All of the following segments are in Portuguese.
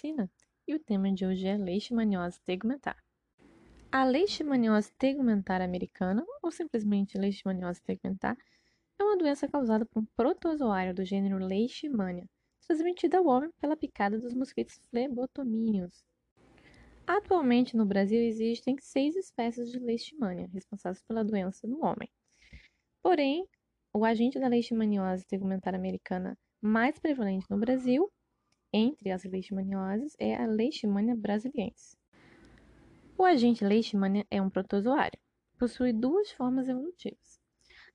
Medicina e o tema de hoje é leishmaniose tegumentar. A leishmaniose tegumentar americana, ou simplesmente leishmaniose tegumentar, é uma doença causada por um protozoário do gênero Leishmania, transmitida ao homem pela picada dos mosquitos flebotomíneos. Atualmente no Brasil existem seis espécies de leishmania responsáveis pela doença no homem. Porém, o agente da leishmaniose tegumentar americana mais prevalente no Brasil, entre as leishmanioses, é a Leishmania brasiliensis. O agente Leishmania é um protozoário. Possui duas formas evolutivas.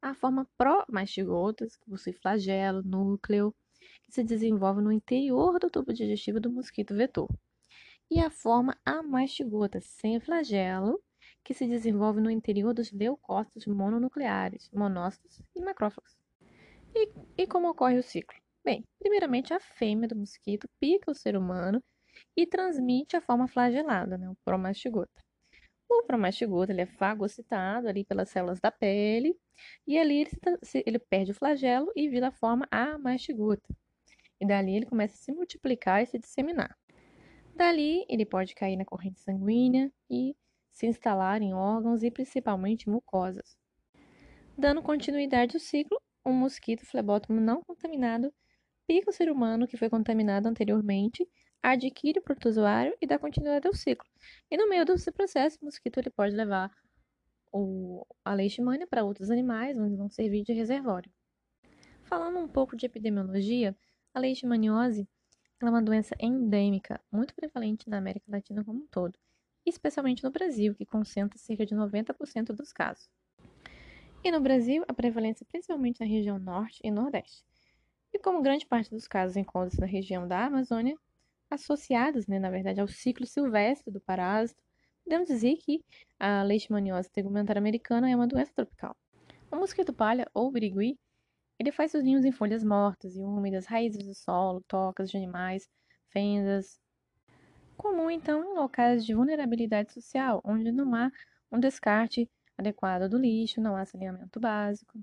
A forma pró-mastigotas, que possui flagelo, núcleo, que se desenvolve no interior do tubo digestivo do mosquito vetor. E a forma amastigota, sem flagelo, que se desenvolve no interior dos leucócitos mononucleares, monócitos e macrófagos. E, e como ocorre o ciclo? Bem, primeiramente a fêmea do mosquito pica o ser humano e transmite a forma flagelada, né, o promastigota. O promastigota ele é fagocitado ali pelas células da pele e ali ele, ele perde o flagelo e vira a forma amastigota. E dali ele começa a se multiplicar e se disseminar. Dali ele pode cair na corrente sanguínea e se instalar em órgãos e principalmente mucosas. Dando continuidade ao ciclo, um mosquito flebótomo não contaminado pica o ser humano que foi contaminado anteriormente, adquire o protozoário e dá continuidade ao ciclo. E no meio desse processo, o mosquito ele pode levar o, a leishmania para outros animais, onde vão servir de reservório. Falando um pouco de epidemiologia, a leishmaniose é uma doença endêmica, muito prevalente na América Latina como um todo, especialmente no Brasil, que concentra cerca de 90% dos casos. E no Brasil, a prevalência é principalmente na região norte e nordeste. E como grande parte dos casos encontra-se na região da Amazônia, associados, né, na verdade, ao ciclo silvestre do parásito, podemos dizer que a leishmaniose tegumentar americana é uma doença tropical. O mosquito palha, ou birigui, ele faz seus ninhos em folhas mortas e úmidas, raízes do solo, tocas de animais, fendas. Comum, então, em locais de vulnerabilidade social, onde não há um descarte adequado do lixo, não há saneamento básico.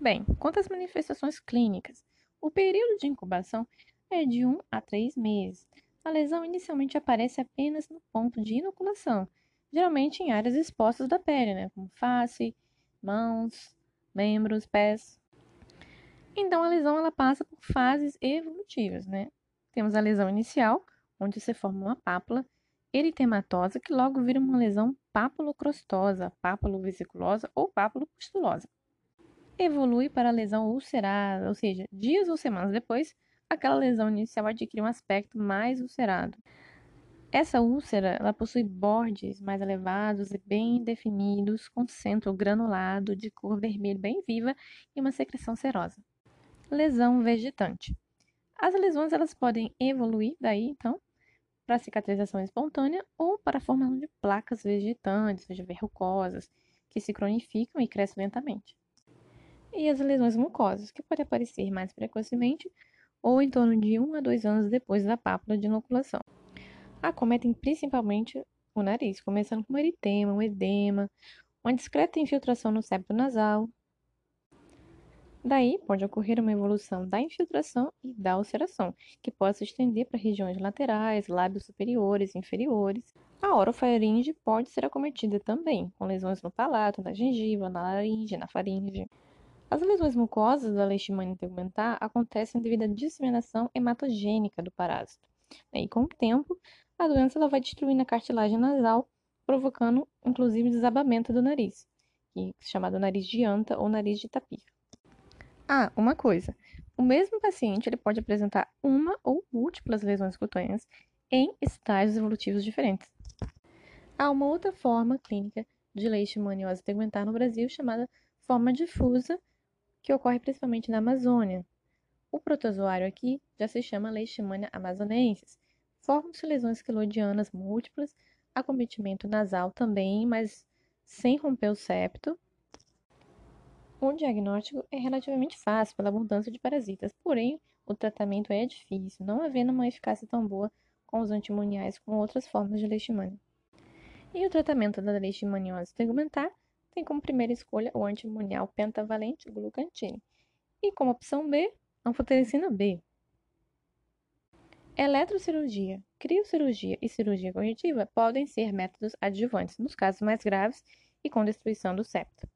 Bem, quanto às manifestações clínicas, o período de incubação é de 1 a 3 meses. A lesão inicialmente aparece apenas no ponto de inoculação, geralmente em áreas expostas da pele, né, como face, mãos, membros, pés. Então a lesão ela passa por fases evolutivas, né? Temos a lesão inicial, onde se forma uma pápula eritematosa que logo vira uma lesão papulocrostosa, pápulo-vesiculosa ou pápulo-pustulosa evolui para a lesão ulcerada, ou seja, dias ou semanas depois, aquela lesão inicial adquire um aspecto mais ulcerado. Essa úlcera ela possui bordes mais elevados e bem definidos, com centro granulado de cor vermelho bem viva e uma secreção serosa. Lesão vegetante. As lesões elas podem evoluir daí, então, para cicatrização espontânea ou para a formação de placas vegetantes, seja verrucosas, que se cronificam e crescem lentamente e as lesões mucosas, que podem aparecer mais precocemente ou em torno de 1 a 2 anos depois da pápula de inoculação. Acometem principalmente o nariz, começando com eritema, um edema, uma discreta infiltração no septo nasal. Daí pode ocorrer uma evolução da infiltração e da ulceração, que pode se estender para regiões laterais, lábios superiores e inferiores. A orofaringe pode ser acometida também, com lesões no palato, na gengiva, na laringe, na faringe. As lesões mucosas da leishmania tegumentar acontecem devido à disseminação hematogênica do parásito. E com o tempo, a doença ela vai destruindo a cartilagem nasal, provocando inclusive desabamento do nariz, que é chamado nariz de anta ou nariz de tapir. Ah, uma coisa. O mesmo paciente ele pode apresentar uma ou múltiplas lesões cutâneas em estágios evolutivos diferentes. Há uma outra forma clínica de leishmaniose tegumentar no Brasil chamada forma difusa que ocorre principalmente na Amazônia. O protozoário aqui já se chama Leishmania amazonensis. Formam-se lesões quelodianas múltiplas, acometimento nasal também, mas sem romper o septo. O diagnóstico é relativamente fácil pela abundância de parasitas, porém o tratamento é difícil, não havendo uma eficácia tão boa com os antimoniais com outras formas de leishmania. E o tratamento da leishmaniose tegumentar tem como primeira escolha o antimonial pentavalente glucantine e como opção B, anfotericina B. Eletrocirurgia, criocirurgia e cirurgia corretiva podem ser métodos adjuvantes nos casos mais graves e com destruição do septo.